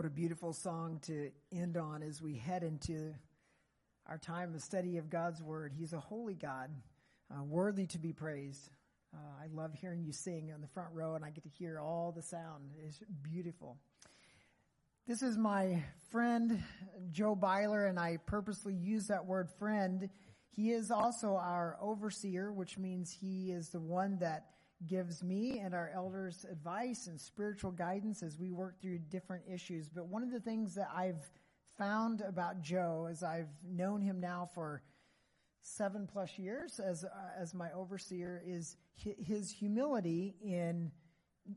What a beautiful song to end on as we head into our time of study of God's Word. He's a holy God, uh, worthy to be praised. Uh, I love hearing you sing on the front row, and I get to hear all the sound. It's beautiful. This is my friend Joe Byler, and I purposely use that word friend. He is also our overseer, which means he is the one that gives me and our elders advice and spiritual guidance as we work through different issues. But one of the things that I've found about Joe as I've known him now for seven plus years as, uh, as my overseer is his humility in,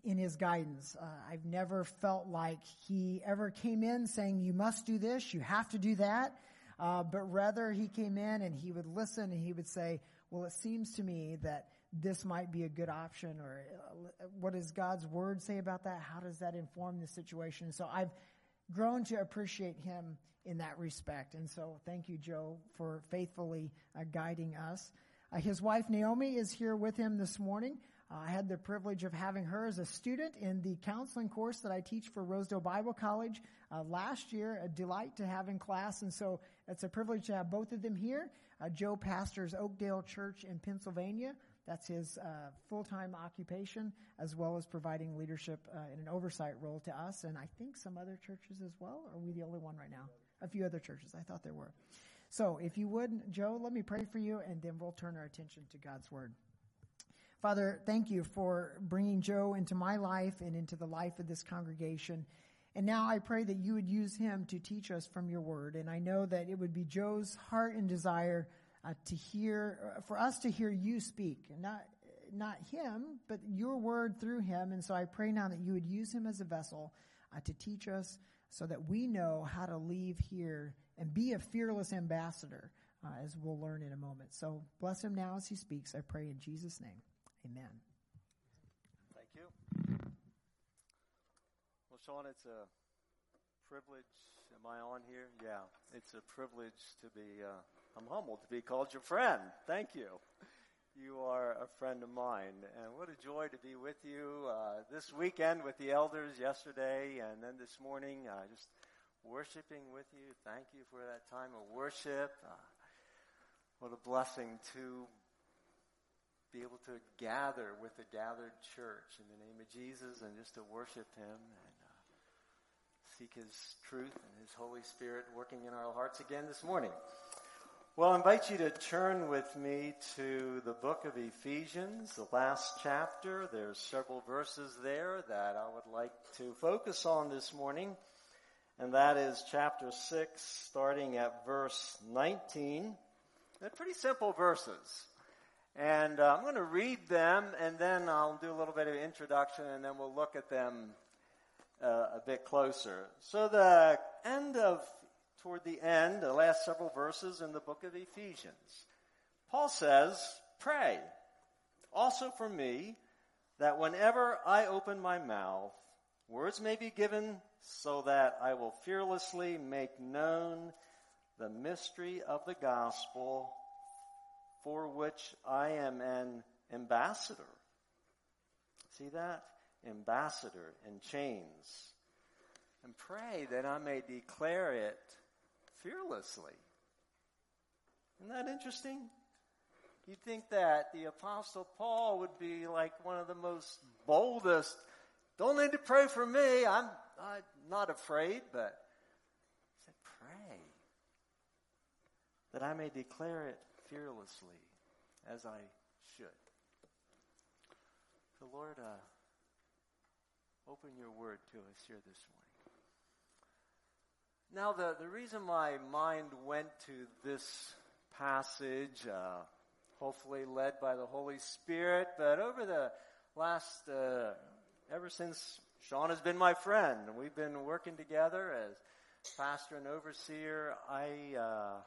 in his guidance. Uh, I've never felt like he ever came in saying, you must do this, you have to do that. Uh, but rather he came in and he would listen and he would say, well, it seems to me that this might be a good option or uh, what does God's word say about that? How does that inform the situation? So I've grown to appreciate him in that respect. And so thank you, Joe, for faithfully uh, guiding us. Uh, his wife, Naomi, is here with him this morning. Uh, I had the privilege of having her as a student in the counseling course that I teach for Rosedale Bible College uh, last year. A delight to have in class. And so it's a privilege to have both of them here. Uh, Joe pastors Oakdale Church in Pennsylvania. That's his uh, full-time occupation, as well as providing leadership uh, in an oversight role to us, and I think some other churches as well. Are we the only one right now? A few other churches. I thought there were. So, if you would, Joe, let me pray for you, and then we'll turn our attention to God's word. Father, thank you for bringing Joe into my life and into the life of this congregation. And now I pray that you would use him to teach us from your word. And I know that it would be Joe's heart and desire uh, to hear, uh, for us to hear you speak, not, not him, but your word through him. And so I pray now that you would use him as a vessel uh, to teach us so that we know how to leave here and be a fearless ambassador, uh, as we'll learn in a moment. So bless him now as he speaks. I pray in Jesus' name. Amen. Thank you. Well, Sean, it's a privilege. Am I on here? Yeah, it's a privilege to be uh, I'm humbled to be called your friend. Thank you. You are a friend of mine, and what a joy to be with you uh, this weekend with the elders yesterday, and then this morning, uh, just worshiping with you. Thank you for that time of worship. Uh, what a blessing to be able to gather with the gathered church in the name of Jesus, and just to worship Him and uh, seek His truth and His Holy Spirit working in our hearts again this morning. Well, I invite you to turn with me to the book of Ephesians, the last chapter. There's several verses there that I would like to focus on this morning. And that is chapter 6, starting at verse 19. They're pretty simple verses. And uh, I'm going to read them and then I'll do a little bit of introduction and then we'll look at them uh, a bit closer. So the end of toward the end, the last several verses in the book of Ephesians. Paul says, pray also for me that whenever I open my mouth, words may be given so that I will fearlessly make known the mystery of the gospel for which I am an ambassador. See that? Ambassador in chains. And pray that I may declare it fearlessessly. Isn't that interesting? You'd think that the apostle Paul would be like one of the most boldest. Don't need to pray for me. I'm, I'm not afraid, but he said, pray that I may declare it fearlessly as I should. So Lord, uh, open your word to us here this morning. Now, the, the reason my mind went to this passage, uh, hopefully led by the Holy Spirit, but over the last, uh, ever since Sean has been my friend, we've been working together as pastor and overseer, I, uh,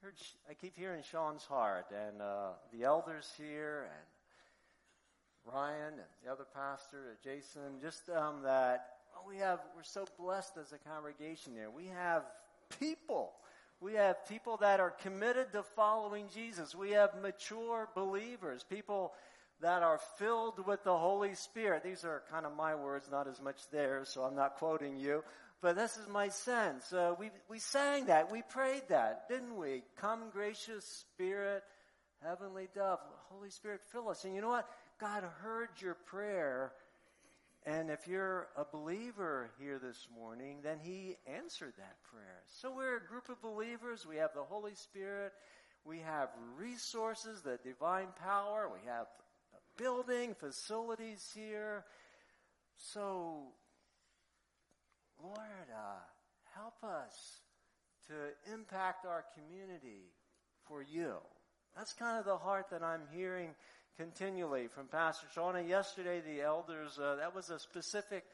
heard, I keep hearing Sean's heart, and uh, the elders here, and Ryan, and the other pastor, Jason, just um, that Oh, we have, we're so blessed as a congregation here. We have people. We have people that are committed to following Jesus. We have mature believers, people that are filled with the Holy Spirit. These are kind of my words, not as much theirs, so I'm not quoting you. But this is my sense. Uh, we, we sang that. We prayed that, didn't we? Come, gracious Spirit, heavenly dove, Holy Spirit, fill us. And you know what? God heard your prayer. And if you're a believer here this morning, then He answered that prayer. So we're a group of believers. We have the Holy Spirit. We have resources, the divine power. We have a building, facilities here. So, Lord, uh, help us to impact our community for you. That's kind of the heart that I'm hearing continually from Pastor Shauna. Yesterday, the elders, uh, that was a specific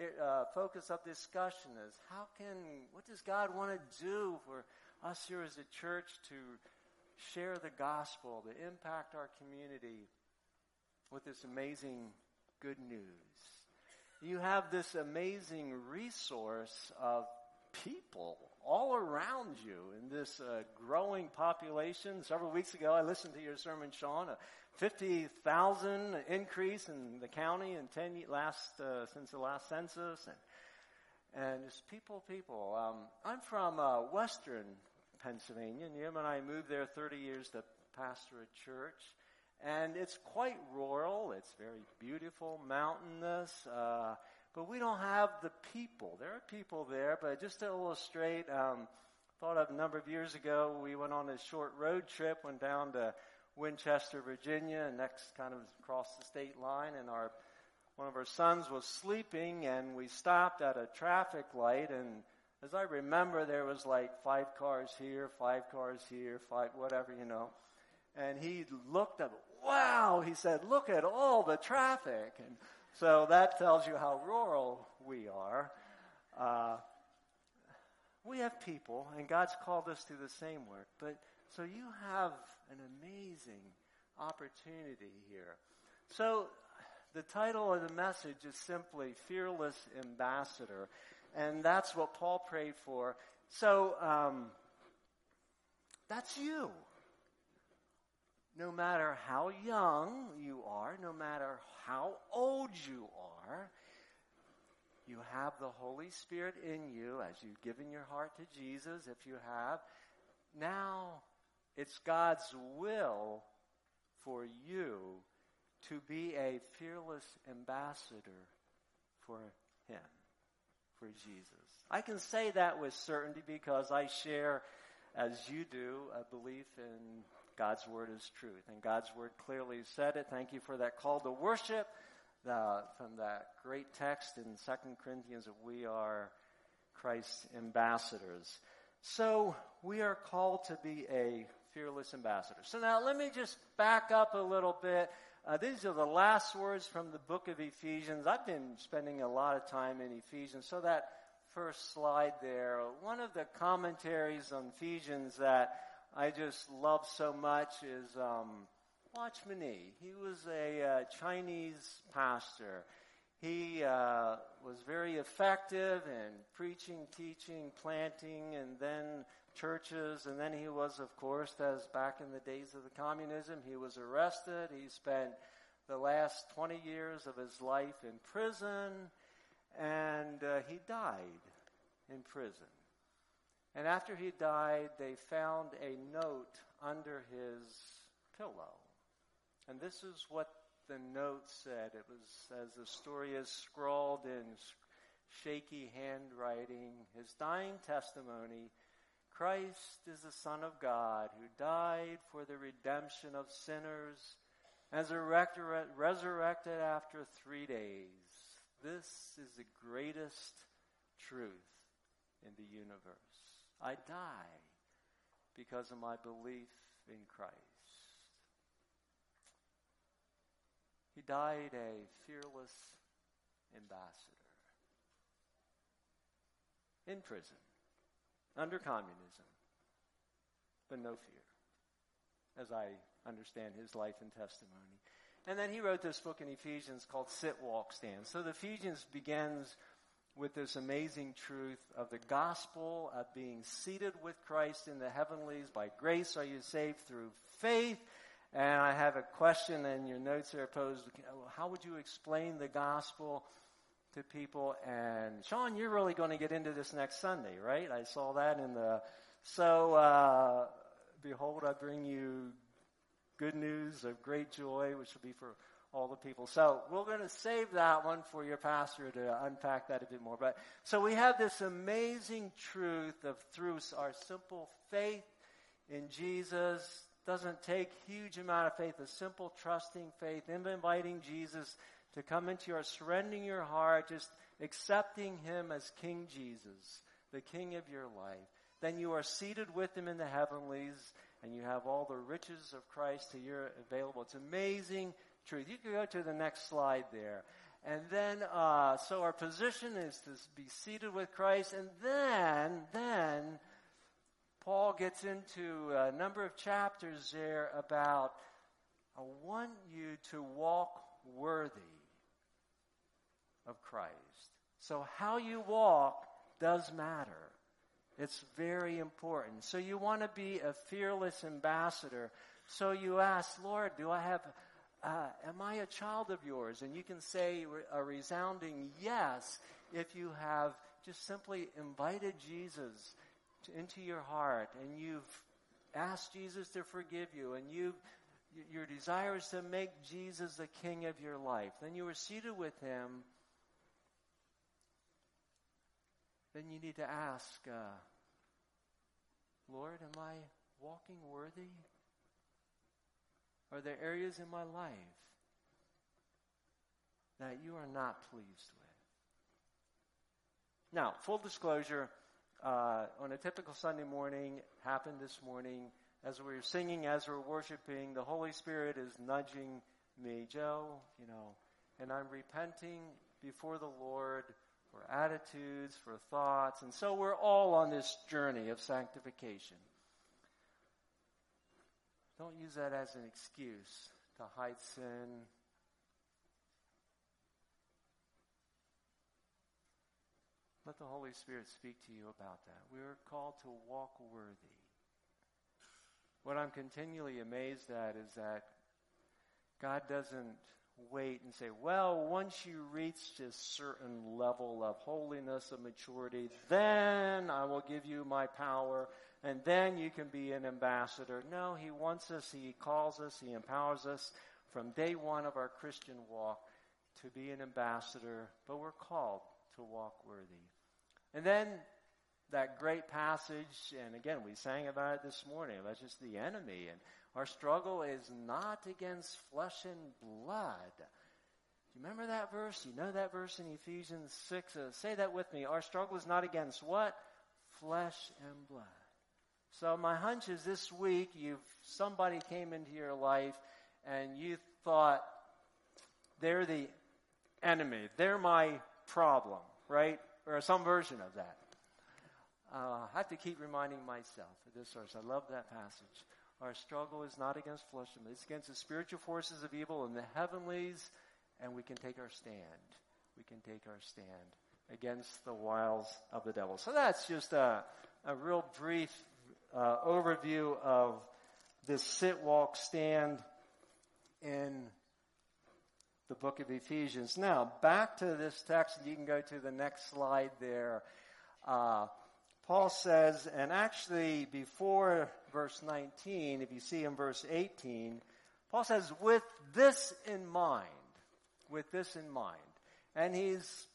uh, focus of discussion is how can, what does God want to do for us here as a church to share the gospel, to impact our community with this amazing good news. You have this amazing resource of people all around you in this uh, growing population. Several weeks ago, I listened to your sermon, Sean. A 50,000 increase in the county in 10 last uh, since the last census, and and just people, people. Um, I'm from uh, Western Pennsylvania. Jim and I moved there 30 years to pastor a church. And it's quite rural. It's very beautiful, mountainous. But we don't have the people. There are people there, but just to illustrate, um, thought of a number of years ago, we went on a short road trip, went down to Winchester, Virginia, and next kind of across the state line, and our one of our sons was sleeping, and we stopped at a traffic light, and as I remember, there was like five cars here, five cars here, five whatever, you know. And he looked at, wow, he said, look at all the traffic. And so that tells you how rural we are. Uh, we have people, and God's called us to the same work. But so you have an amazing opportunity here. So the title of the message is simply Fearless Ambassador. And that's what Paul prayed for. So um, that's you no matter how young you are, no matter how old you are, you have the Holy Spirit in you as you've given your heart to Jesus, if you have. Now, it's God's will for you to be a fearless ambassador for Him, for Jesus. I can say that with certainty because I share, as you do, a belief in God's word is truth. And God's word clearly said it. Thank you for that call to worship the, from that great text in 2 Corinthians that we are Christ's ambassadors. So we are called to be a fearless ambassador. So now let me just back up a little bit. Uh, these are the last words from the book of Ephesians. I've been spending a lot of time in Ephesians. So that first slide there, one of the commentaries on Ephesians that I just love so much is um, Watchman Nee. He was a uh, Chinese pastor. He uh, was very effective in preaching, teaching, planting, and then churches. And then he was, of course, as back in the days of the communism, he was arrested. He spent the last 20 years of his life in prison, and uh, he died in prison. And after he died, they found a note under his pillow. And this is what the note said. It was, as the story is scrawled in shaky handwriting, his dying testimony Christ is the Son of God who died for the redemption of sinners as resurrected after three days. This is the greatest truth in the universe. I die because of my belief in Christ. He died a fearless ambassador in prison under communism, but no fear, as I understand his life and testimony. And then he wrote this book in Ephesians called Sit, Walk, Stand. So the Ephesians begins with this amazing truth of the gospel of being seated with Christ in the heavenlies. By grace are you saved through faith. And I have a question, and your notes are posed. How would you explain the gospel to people? And Sean, you're really going to get into this next Sunday, right? I saw that in the. So, uh, behold, I bring you good news of great joy, which will be for all the people. So we're going to save that one for your pastor to unpack that a bit more. But so we have this amazing truth of through our simple faith in Jesus doesn't take huge amount of faith, a simple trusting faith, inviting Jesus to come into your surrendering your heart, just accepting him as King Jesus, the King of your life. Then you are seated with him in the heavenlies and you have all the riches of Christ to your available. It's amazing truth. You can go to the next slide there. And then, uh, so our position is to be seated with Christ. And then, then, Paul gets into a number of chapters there about, I want you to walk worthy of Christ. So how you walk does matter. It's very important. So you want to be a fearless ambassador. So you ask, Lord, do I have, uh, am I a child of yours? And you can say a resounding yes if you have just simply invited Jesus to, into your heart and you've asked Jesus to forgive you and you your desire is to make Jesus the king of your life. Then you are seated with him then you need to ask, uh, Lord, am I walking worthy? Are there areas in my life that you are not pleased with? Now, full disclosure, uh, on a typical Sunday morning, happened this morning, as we are singing, as we're worshiping, the Holy Spirit is nudging me, Joe, you know, and I'm repenting before the Lord for attitudes, for thoughts. And so we're all on this journey of sanctification. Don't use that as an excuse to hide sin. Let the Holy Spirit speak to you about that. We are called to walk worthy. What I'm continually amazed at is that God doesn't wait and say, well, once you reach this certain level of holiness, of maturity, then I will give you my power and then you can be an ambassador. No, he wants us, he calls us, he empowers us from day one of our Christian walk to be an ambassador, but we're called to walk worthy. And then that great passage, and again, we sang about it this morning, that's just the enemy. And our struggle is not against flesh and blood. Do you remember that verse? You know that verse in Ephesians 6? Uh, say that with me. Our struggle is not against what? Flesh and blood. So my hunch is this week you've somebody came into your life and you thought they're the enemy. They're my problem, right? Or some version of that. Uh, I have to keep reminding myself of this verse. I love that passage. Our struggle is not against flesh and blood. It's against the spiritual forces of evil in the heavenlies, and we can take our stand. We can take our stand against the wiles of the devil. So that's just a, a real brief uh, overview of this sit, walk, stand in the book of Ephesians. Now, back to this text, you can go to the next slide there. Uh, Paul says, and actually before verse 19, if you see in verse 18, Paul says, with this in mind, with this in mind. And he's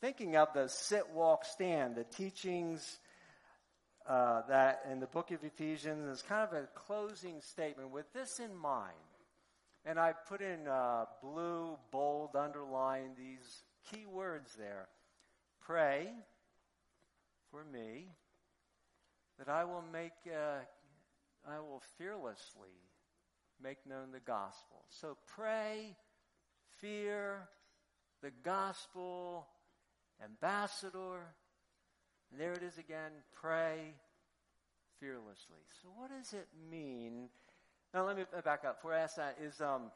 thinking of the sit, walk, stand, the teachings uh, that in the book of Ephesians is kind of a closing statement with this in mind. And I put in uh, blue, bold, underline these key words there. Pray for me that I will make, uh, I will fearlessly make known the gospel. So pray, fear, the gospel, ambassador, and there it is again pray fearlessly. So, what does it mean? Now, let me back up. Before I ask that, is um,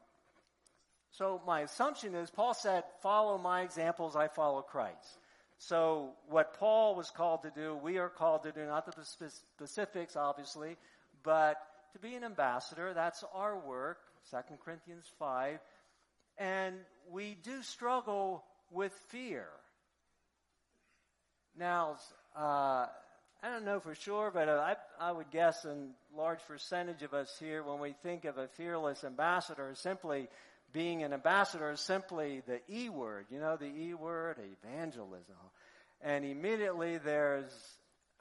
so my assumption is Paul said, Follow my examples, I follow Christ. So, what Paul was called to do, we are called to do, not the specifics, obviously, but to be an ambassador. That's our work, 2 Corinthians 5. And we do struggle with fear. Now, uh, I don't know for sure, but uh, I, I would guess a large percentage of us here, when we think of a fearless ambassador, simply being an ambassador is simply the E word, you know, the E word, evangelism. And immediately there's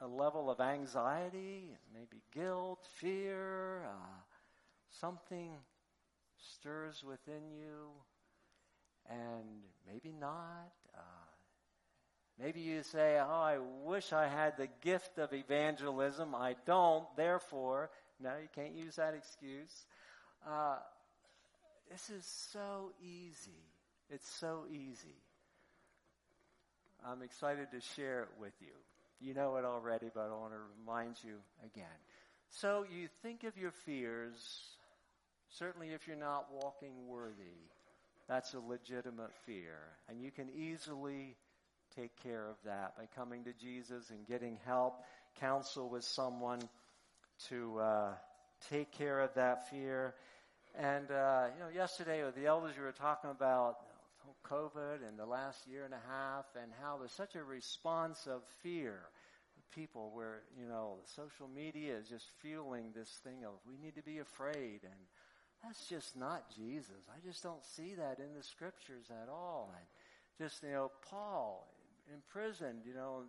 a level of anxiety, maybe guilt, fear, uh, something stirs within you, and maybe not. Uh, maybe you say, Oh, I wish I had the gift of evangelism. I don't, therefore, no, you can't use that excuse. Uh, this is so easy. It's so easy. I'm excited to share it with you. You know it already, but I want to remind you again. So you think of your fears, certainly if you're not walking worthy, that's a legitimate fear. And you can easily take care of that by coming to Jesus and getting help, counsel with someone to uh, take care of that fear. And, uh, you know, yesterday with the elders, we were talking about COVID and the last year and a half and how there's such a response of fear. People where, you know, social media is just fueling this thing of we need to be afraid and that's just not Jesus. I just don't see that in the scriptures at all. And just, you know, Paul imprisoned, you know,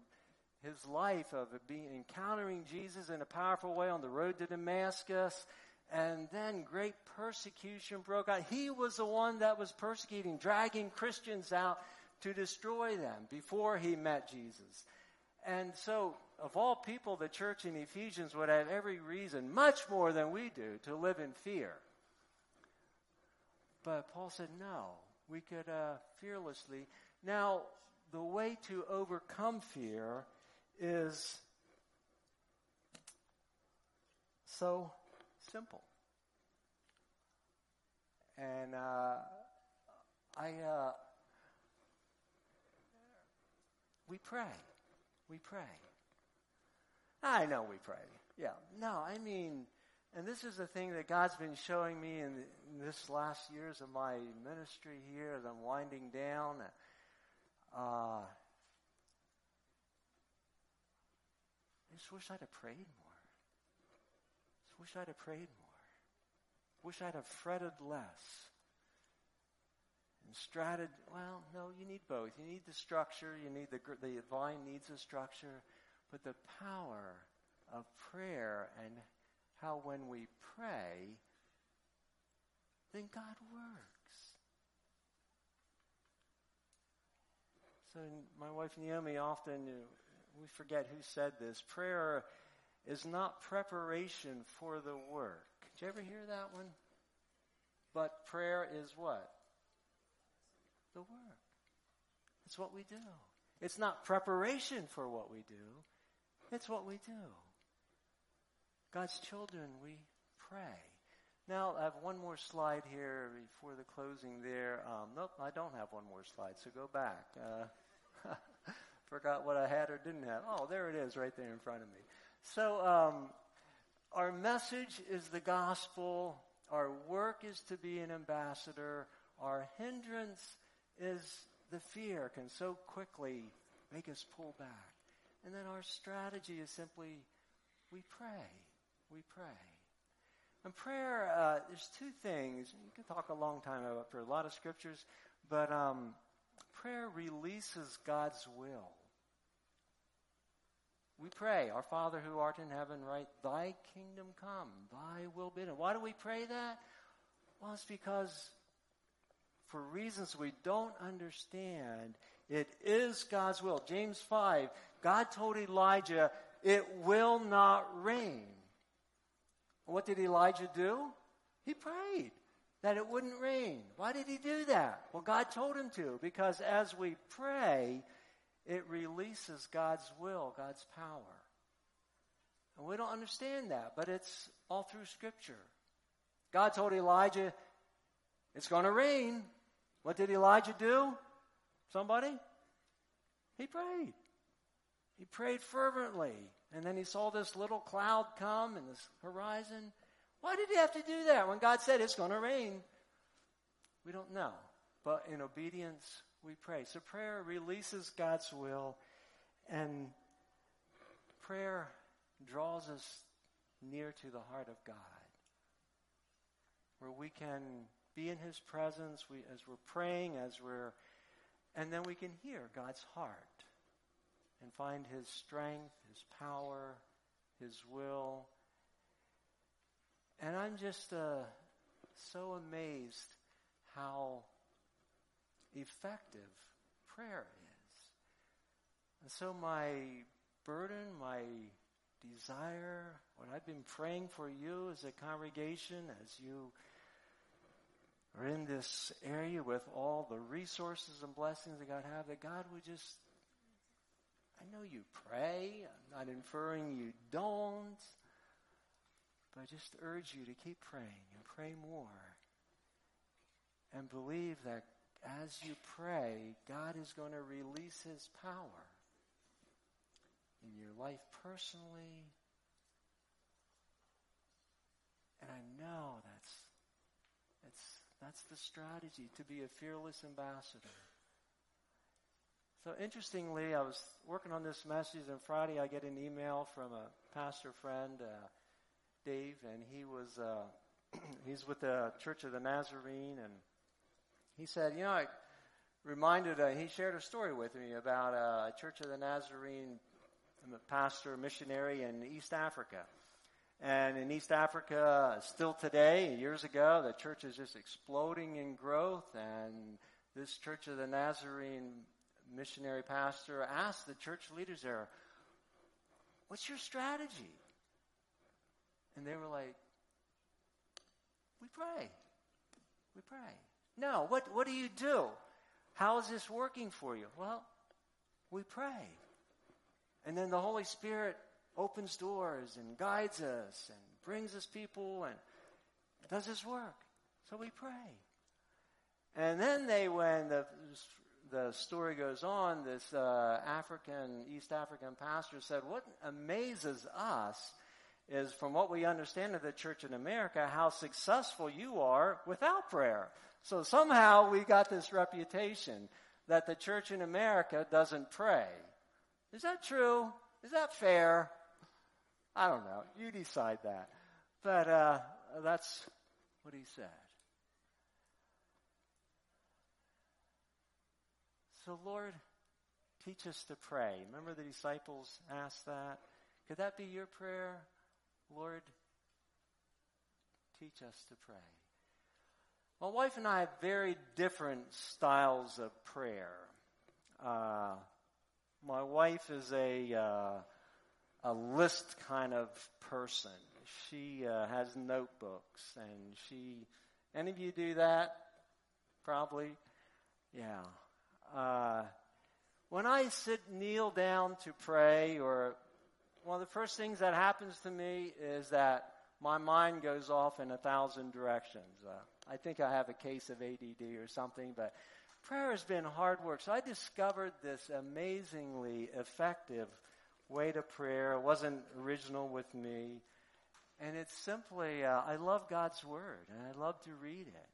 his life of being encountering Jesus in a powerful way on the road to Damascus and then great persecution broke out. He was the one that was persecuting, dragging Christians out to destroy them before he met Jesus. And so, of all people, the church in Ephesians would have every reason, much more than we do, to live in fear. But Paul said, no, we could uh, fearlessly. Now, the way to overcome fear is so simple. And uh, I, uh, we pray. We pray. I know we pray. Yeah. No, I mean, and this is the thing that God's been showing me in, in this last years of my ministry here as I'm winding down. Uh, I just wish I'd have prayed more. Just wish I'd have prayed more. Wish I'd have fretted less. And stratted, well, no, you need both. You need the structure, you need the, the vine needs a structure, but the power of prayer and how when we pray, then God works. So my wife Naomi often, we forget who said this, prayer is not preparation for the work. Did you ever hear that one? But prayer is what? The work. It's what we do. It's not preparation for what we do. It's what we do. God's children, we pray. Now, I have one more slide here before the closing there. Um, nope, I don't have one more slide, so go back. Uh, forgot what I had or didn't have. Oh, there it is right there in front of me. So, um, our message is the gospel. Our work is to be an ambassador. Our hindrance is the fear can so quickly make us pull back. And then our strategy is simply we pray. We pray. And prayer, uh, there's two things. You can talk a long time about for a lot of scriptures, but um, prayer releases God's will. We pray, Our Father who art in heaven, right? Thy kingdom come, thy will be done. Why do we pray that? Well, it's because for reasons we don't understand, it is God's will. James 5, God told Elijah, it will not rain. What did Elijah do? He prayed that it wouldn't rain. Why did he do that? Well, God told him to, because as we pray, it releases God's will, God's power. And we don't understand that, but it's all through Scripture. God told Elijah, it's going to rain. What did Elijah do? Somebody? He prayed. He prayed fervently. And then he saw this little cloud come in this horizon. Why did he have to do that when God said it's going to rain? We don't know. But in obedience, we pray. So prayer releases God's will, and prayer draws us near to the heart of God, where we can be in His presence we, as we're praying, as we're, and then we can hear God's heart and find His strength, His power, His will. And I'm just uh, so amazed how effective prayer is. And so my burden, my desire, what I've been praying for you as a congregation, as you are in this area with all the resources and blessings that God have, that God would just, I know you pray, I'm not inferring you don't, but I just urge you to keep praying and pray more. And believe that as you pray, God is going to release His power in your life personally. And I know that's, that's, that's the strategy to be a fearless ambassador. So interestingly, I was working on this message, and Friday I get an email from a pastor friend, uh, Dave, and he was uh, he's with the Church of the Nazarene, and he said, you know, I reminded uh, he shared a story with me about uh, a Church of the Nazarene pastor, missionary in East Africa. And in East Africa, still today, years ago, the church is just exploding in growth. And this Church of the Nazarene missionary pastor asked the church leaders there, What's your strategy? And they were like, We pray. We pray. No, what, what do you do? How is this working for you? Well, we pray. And then the Holy Spirit opens doors and guides us and brings us people and does His work. So we pray. And then they, when the, the story goes on, this uh, African, East African pastor said, What amazes us is from what we understand of the church in America, how successful you are without prayer. So somehow we got this reputation that the church in America doesn't pray. Is that true? Is that fair? I don't know. You decide that. But uh, that's what he said. So, Lord, teach us to pray. Remember the disciples asked that? Could that be your prayer? Lord, teach us to pray. My wife and I have very different styles of prayer. Uh, my wife is a uh, a list kind of person. She uh, has notebooks, and she. Any of you do that? Probably, yeah. Uh, when I sit, kneel down to pray, or one of the first things that happens to me is that my mind goes off in a thousand directions. Uh, I think I have a case of ADD or something, but prayer has been hard work. So I discovered this amazingly effective way to prayer. It wasn't original with me. And it's simply, uh, I love God's Word and I love to read it.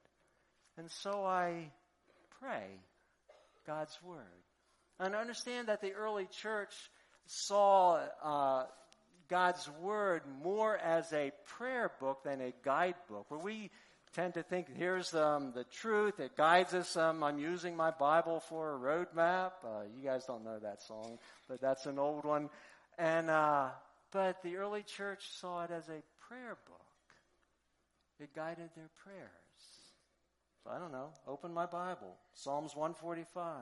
And so I pray God's Word. And understand that the early church saw uh, God's Word more as a prayer book than a guidebook, where we tend to think here's um, the truth. It guides us. Um, I'm using my Bible for a roadmap. Uh, you guys don't know that song, but that's an old one. And uh, but the early church saw it as a prayer book. It guided their prayers. So I don't know. Open my Bible. Psalms 145.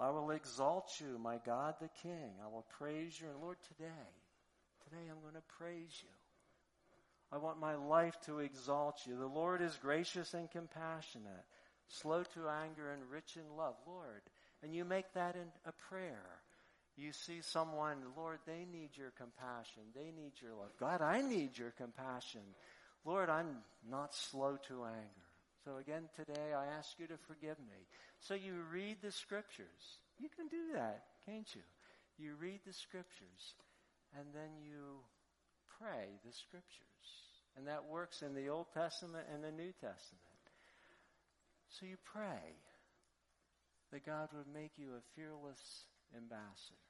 I will exalt you, my God the King. I will praise you. And Lord, today, today I'm going to praise you. I want my life to exalt you. The Lord is gracious and compassionate, slow to anger and rich in love. Lord, and you make that in a prayer. You see someone, Lord, they need your compassion. They need your love. God, I need your compassion. Lord, I'm not slow to anger. So again, today I ask you to forgive me. So you read the scriptures. You can do that, can't you? You read the scriptures and then you pray the scriptures. And that works in the Old Testament and the New Testament. So you pray that God would make you a fearless ambassador.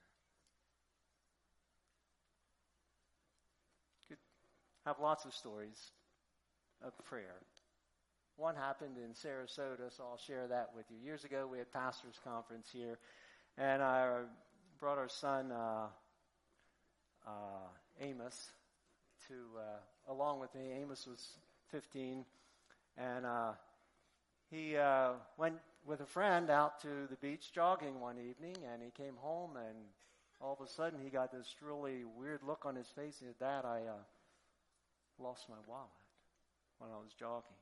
Could have lots of stories of prayer. One happened in Sarasota, so I'll share that with you. Years ago, we had pastors' conference here, and I brought our son uh, uh, Amos to uh, along with me. Amos was 15, and uh, he uh, went with a friend out to the beach jogging one evening, and he came home, and all of a sudden he got this really weird look on his face. He said, "Dad, I uh, lost my wallet when I was jogging."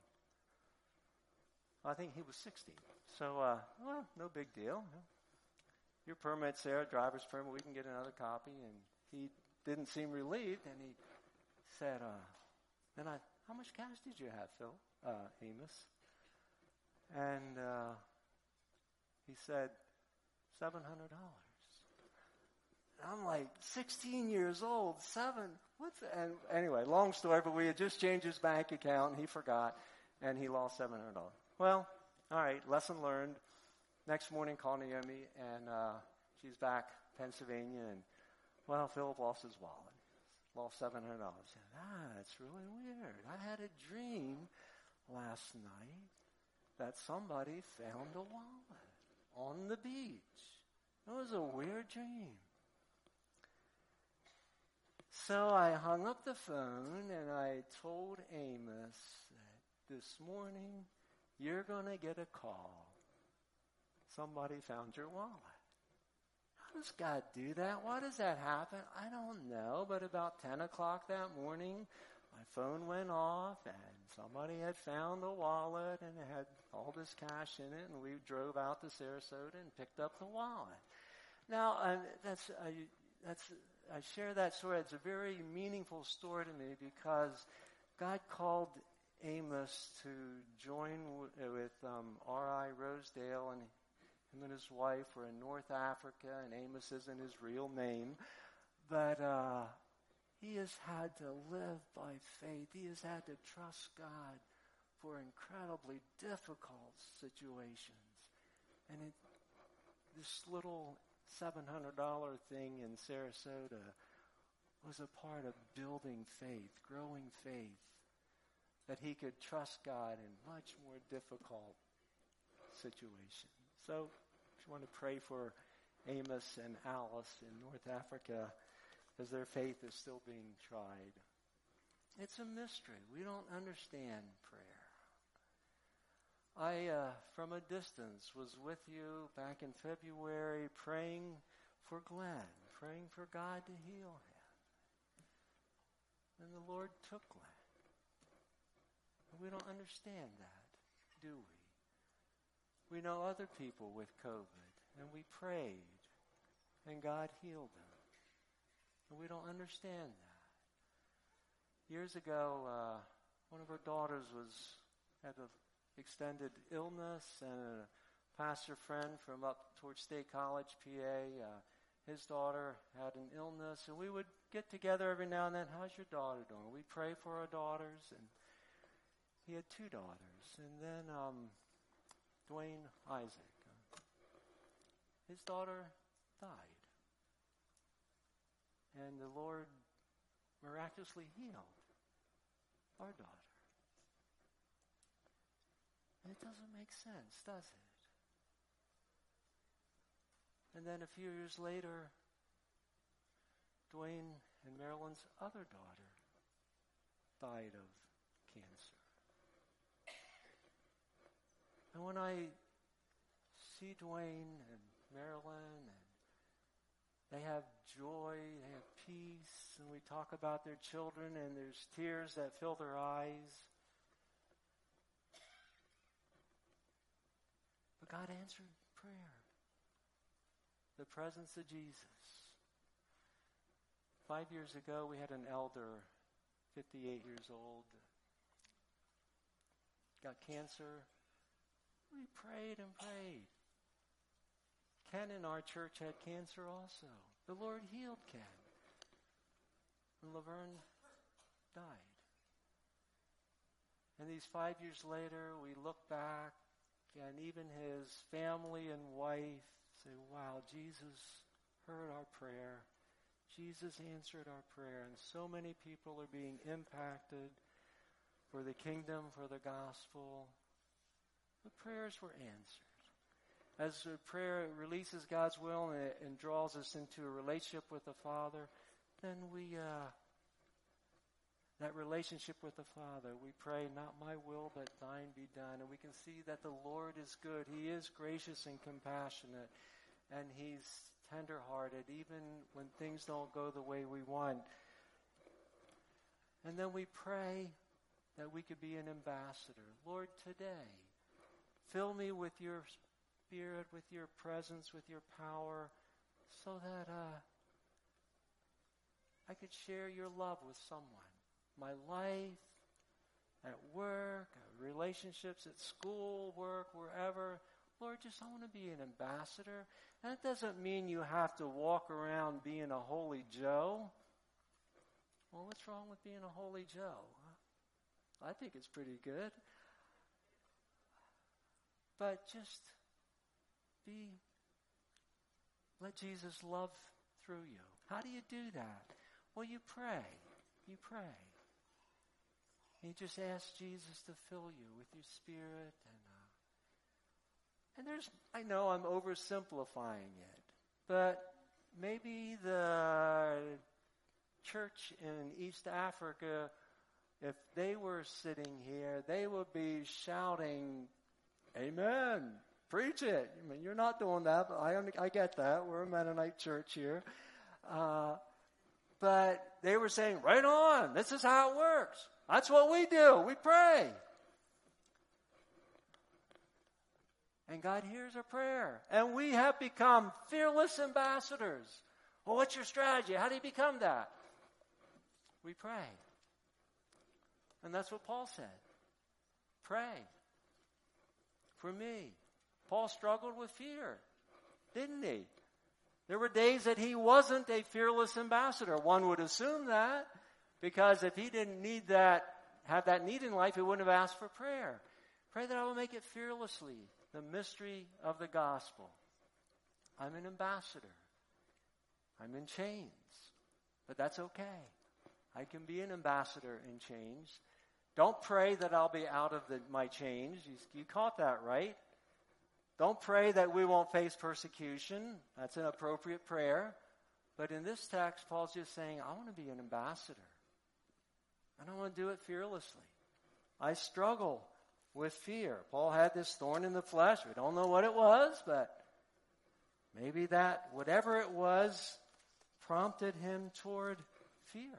I think he was 16. So, uh, well, no big deal. Your permit's there, driver's permit. We can get another copy. And he didn't seem relieved, and he said, uh, "Then I, how much cash did you have, Phil, uh, Amos?" And uh, he said, seven hundred dollars. I'm like 16 years old, seven. What's that? and anyway? Long story, but we had just changed his bank account, and he forgot, and he lost seven hundred dollars. Well, all right, lesson learned. Next morning, call Naomi, and uh, she's back Pennsylvania, and well, Philip lost his wallet, lost seven hundred dollars. Ah, that's really weird. I had a dream last night that somebody found a wallet on the beach. It was a weird dream. So I hung up the phone and I told Amos that this morning you're going to get a call. Somebody found your wallet. How does God do that? Why does that happen? I don't know, but about 10 o'clock that morning, my phone went off and somebody had found the wallet and it had all this cash in it and we drove out to Sarasota and picked up the wallet. Now, uh, that's, that's, I share that story. It's a very meaningful story to me because God called Amos to join w- with um, R.I. Rosedale and him and his wife were in North Africa, and Amos isn't his real name, but uh, he has had to live by faith. He has had to trust God for incredibly difficult situations, and it, this little $700 thing in Sarasota was a part of building faith, growing faith that he could trust God in much more difficult situations. So, if you want to pray for Amos and Alice in North Africa as their faith is still being tried. It's a mystery. We don't understand prayer. I, uh, from a distance, was with you back in February praying for Glenn, praying for God to heal him. And the Lord took Glenn. We don't understand that, do we? We know other people with COVID, and we prayed, and God healed them. And we don't understand that. Years ago, uh, one of our daughters was had an extended illness, and a pastor friend from up towards State College, PA, uh, his daughter had an illness, and we would get together every now and then. How's your daughter doing? We pray for our daughters, and he had two daughters, and then um, Dwayne Isaac. Uh, his daughter died, and the Lord miraculously healed our daughter. And it doesn't make sense, does it? And then a few years later, Dwayne and Marilyn's other daughter died of cancer. And when I see Dwayne and Marilyn and they have joy, they have peace, and we talk about their children and there's tears that fill their eyes. But God answered prayer. The presence of Jesus. Five years ago, we had an elder, 58 years old, got cancer, we prayed and prayed. Ken in our church had cancer also. The Lord healed Ken. And Laverne died. And these five years later, we look back, and even his family and wife say, Wow, Jesus heard our prayer. Jesus answered our prayer. And so many people are being impacted for the kingdom, for the gospel. The prayers were answered. As prayer releases God's will and, and draws us into a relationship with the Father, then we, uh, that relationship with the Father, we pray, not my will, but thine be done. And we can see that the Lord is good. He is gracious and compassionate, and He's tenderhearted, even when things don't go the way we want. And then we pray that we could be an ambassador. Lord, today, fill me with your spirit, with your presence, with your power, so that uh, I could share your love with someone. My life, at work, relationships at school, work, wherever. Lord, just I want to be an ambassador. That doesn't mean you have to walk around being a holy Joe. Well, what's wrong with being a holy Joe? I think it's pretty good. But just be, let Jesus love through you. How do you do that? Well, you pray. You pray. You just ask Jesus to fill you with your spirit and uh, and there's I know I'm oversimplifying it, but maybe the church in East Africa if they were sitting here, they would be shouting, Amen. Preach it. I mean, you're not doing that, but I, I get that. We're a Mennonite church here. Uh, but they were saying, right on. This is how it works. That's what we do. We pray. And God hears our prayer. And we have become fearless ambassadors. Well, what's your strategy? How do you become that? We pray. And that's what Paul said. Pray for me. Paul struggled with fear, didn't he? There were days that he wasn't a fearless ambassador. One would assume that because if he didn't need that, have that need in life, he wouldn't have asked for prayer. Pray that I will make it fearlessly, the mystery of the gospel. I'm an ambassador. I'm in chains, but that's okay. I can be an ambassador in chains. Don't pray that I'll be out of the, my chains. You, you caught that, right? Don't pray that we won't face persecution. That's an appropriate prayer. But in this text, Paul's just saying, I want to be an ambassador. And I want to do it fearlessly. I struggle with fear. Paul had this thorn in the flesh. We don't know what it was, but maybe that, whatever it was, prompted him toward fear.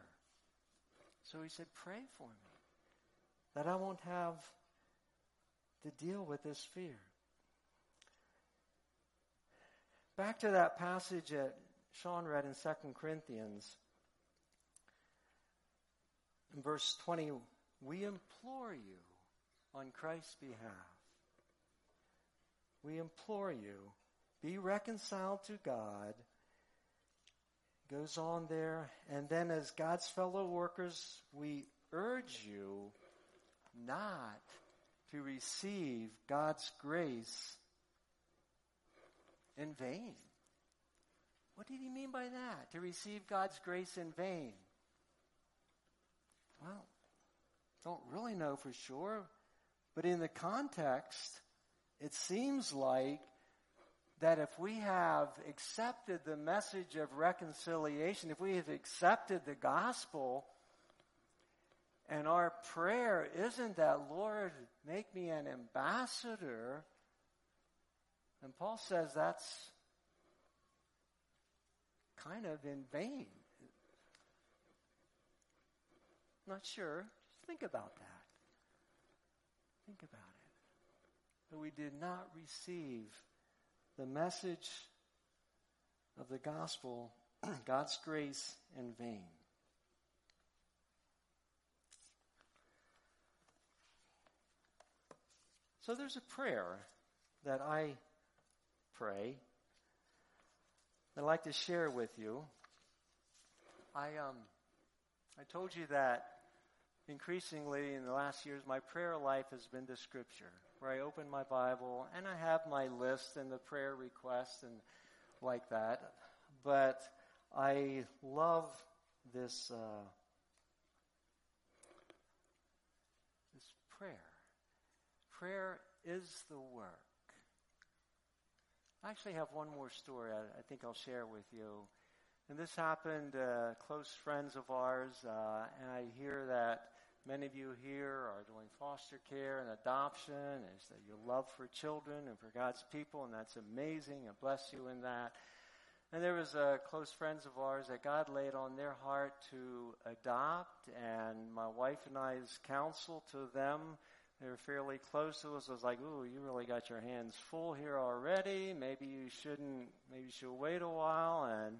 So he said, Pray for me that I won't have to deal with this fear. Back to that passage that Sean read in 2 Corinthians. In verse 20, we implore you on Christ's behalf. We implore you, be reconciled to God. Goes on there, and then as God's fellow workers, we urge you not to receive God's grace in vain. What did he mean by that? To receive God's grace in vain? Well, don't really know for sure, but in the context, it seems like that if we have accepted the message of reconciliation, if we have accepted the gospel, and our prayer isn't that, Lord, make me an ambassador. And Paul says that's kind of in vain. Not sure. Just think about that. Think about it. That we did not receive the message of the gospel, God's grace, in vain. So there's a prayer that I pray that I'd like to share with you. I um I told you that increasingly in the last years, my prayer life has been the scripture, where I open my Bible and I have my list and the prayer requests and like that. But I love this uh, this prayer. Prayer is the work. I actually have one more story I, I think I'll share with you. And this happened, uh, close friends of ours, uh, and I hear that many of you here are doing foster care and adoption, and that your love for children and for God's people, and that's amazing, and bless you in that. And there was uh, close friends of ours that God laid on their heart to adopt, and my wife and I's counsel to them, they were fairly close to us. I was like, "Ooh, you really got your hands full here already. Maybe you shouldn't. Maybe you should wait a while." And,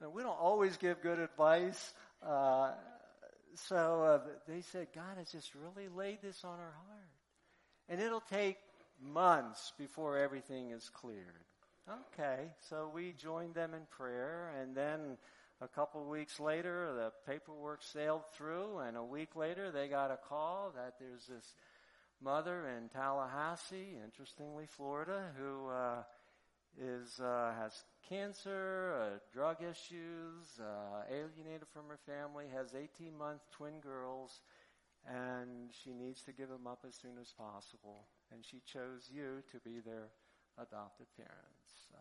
and we don't always give good advice. Uh, so uh, they said, God has just really laid this on our heart. And it'll take months before everything is cleared. Okay, so we joined them in prayer, and then a couple weeks later, the paperwork sailed through, and a week later, they got a call that there's this mother in Tallahassee, interestingly, Florida, who uh, is uh, has cancer, uh, drug issues, uh, alienated from her family, has 18 month twin girls, and she needs to give them up as soon as possible. And she chose you to be their adopted parents. Uh,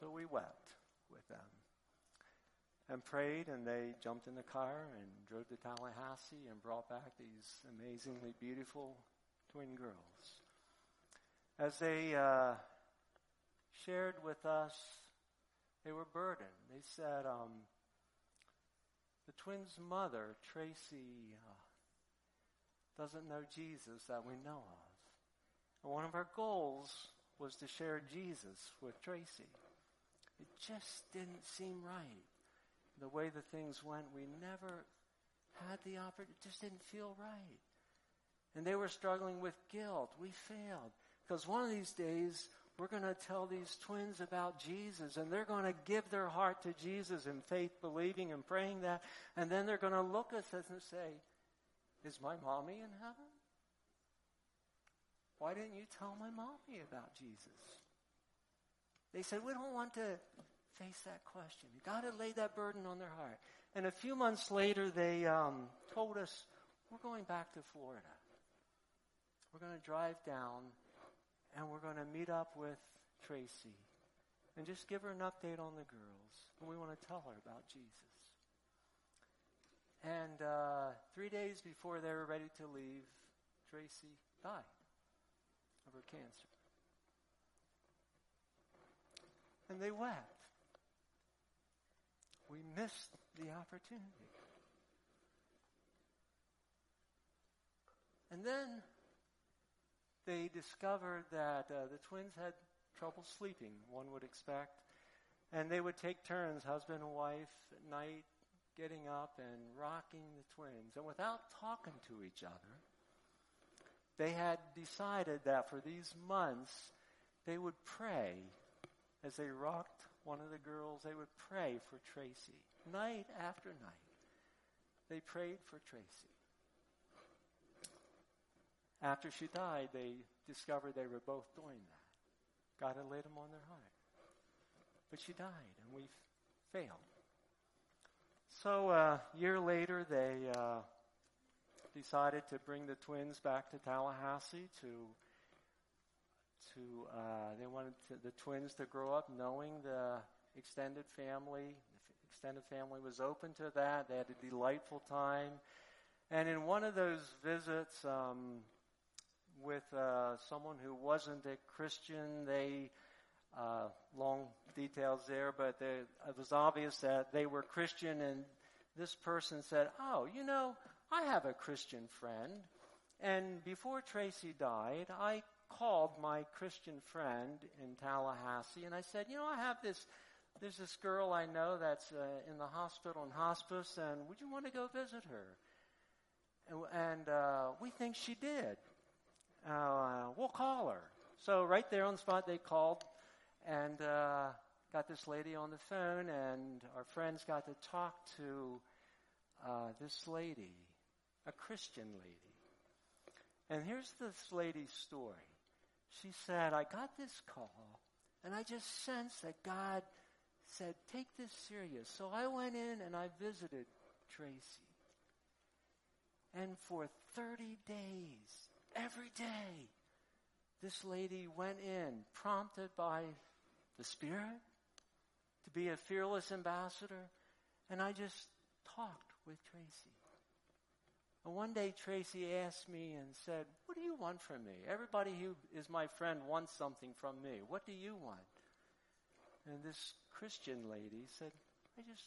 so we wept with them and prayed, and they jumped in the car and drove to Tallahassee and brought back these amazingly beautiful twin girls. As they uh, shared with us, they were burdened. They said, um, the twins' mother, Tracy, uh, doesn't know Jesus that we know of. And one of our goals was to share Jesus with Tracy. It just didn't seem right. The way the things went, we never had the opportunity. It just didn't feel right. And they were struggling with guilt. We failed. Because one of these days, we're going to tell these twins about Jesus, and they're going to give their heart to Jesus in faith, believing and praying that. And then they're going to look at us and say, Is my mommy in heaven? Why didn't you tell my mommy about Jesus? They said, We don't want to face that question. God had laid that burden on their heart. And a few months later, they um, told us, We're going back to Florida. We're going to drive down and we're going to meet up with Tracy and just give her an update on the girls. And we want to tell her about Jesus. And uh, three days before they were ready to leave, Tracy died of her cancer. And they wept. We missed the opportunity. And then they discovered that uh, the twins had trouble sleeping, one would expect. And they would take turns, husband and wife, at night, getting up and rocking the twins. And without talking to each other, they had decided that for these months, they would pray as they rocked one of the girls, they would pray for Tracy night after night. They prayed for Tracy. After she died, they discovered they were both doing that. God had laid them on their heart. But she died, and we failed. So a uh, year later, they uh, decided to bring the twins back to Tallahassee to to uh, they wanted to, the twins to grow up knowing the extended family. The extended family was open to that. They had a delightful time. And in one of those visits, um, with uh, someone who wasn't a Christian. They, uh, long details there, but they, it was obvious that they were Christian, and this person said, Oh, you know, I have a Christian friend. And before Tracy died, I called my Christian friend in Tallahassee, and I said, You know, I have this. There's this girl I know that's uh, in the hospital and hospice, and would you want to go visit her? And, and uh, we think she did uh, we'll call her. So right there on the spot, they called and uh, got this lady on the phone, and our friends got to talk to uh, this lady, a Christian lady. And here's this lady's story. She said, I got this call, and I just sensed that God said, Take this serious. So I went in and I visited Tracy. And for 30 days, every day, this lady went in, prompted by the Spirit to be a fearless ambassador. And I just talked with Tracy. And one day Tracy asked me and said, What do you want from me? Everybody who is my friend wants something from me. What do you want? And this Christian lady said, I just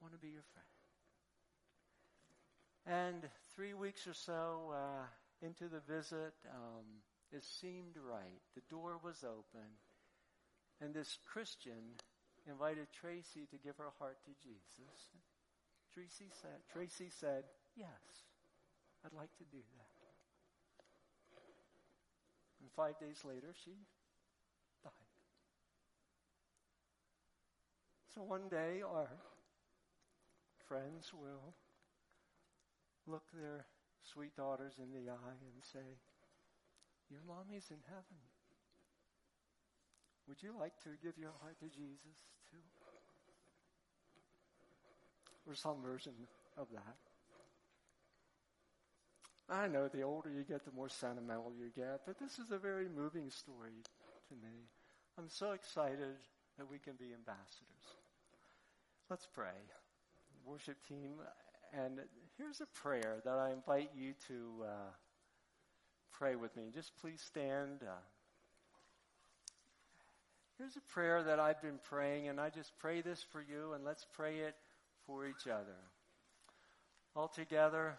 want to be your friend. And three weeks or so uh, into the visit, um, it seemed right. The door was open. And this Christian invited Tracy to give her heart to Jesus. Tracy said, Tracy said, Yes, I'd like to do that. And five days later, she died. So one day, our friends will look their sweet daughters in the eye and say, Your mommy's in heaven. Would you like to give your heart to Jesus too? Or some version of that. I know the older you get, the more sentimental you get, but this is a very moving story to me. I'm so excited that we can be ambassadors. Let's pray. Worship team, and here's a prayer that I invite you to uh, pray with me. Just please stand. Uh, here's a prayer that I've been praying, and I just pray this for you, and let's pray it for each other. All together,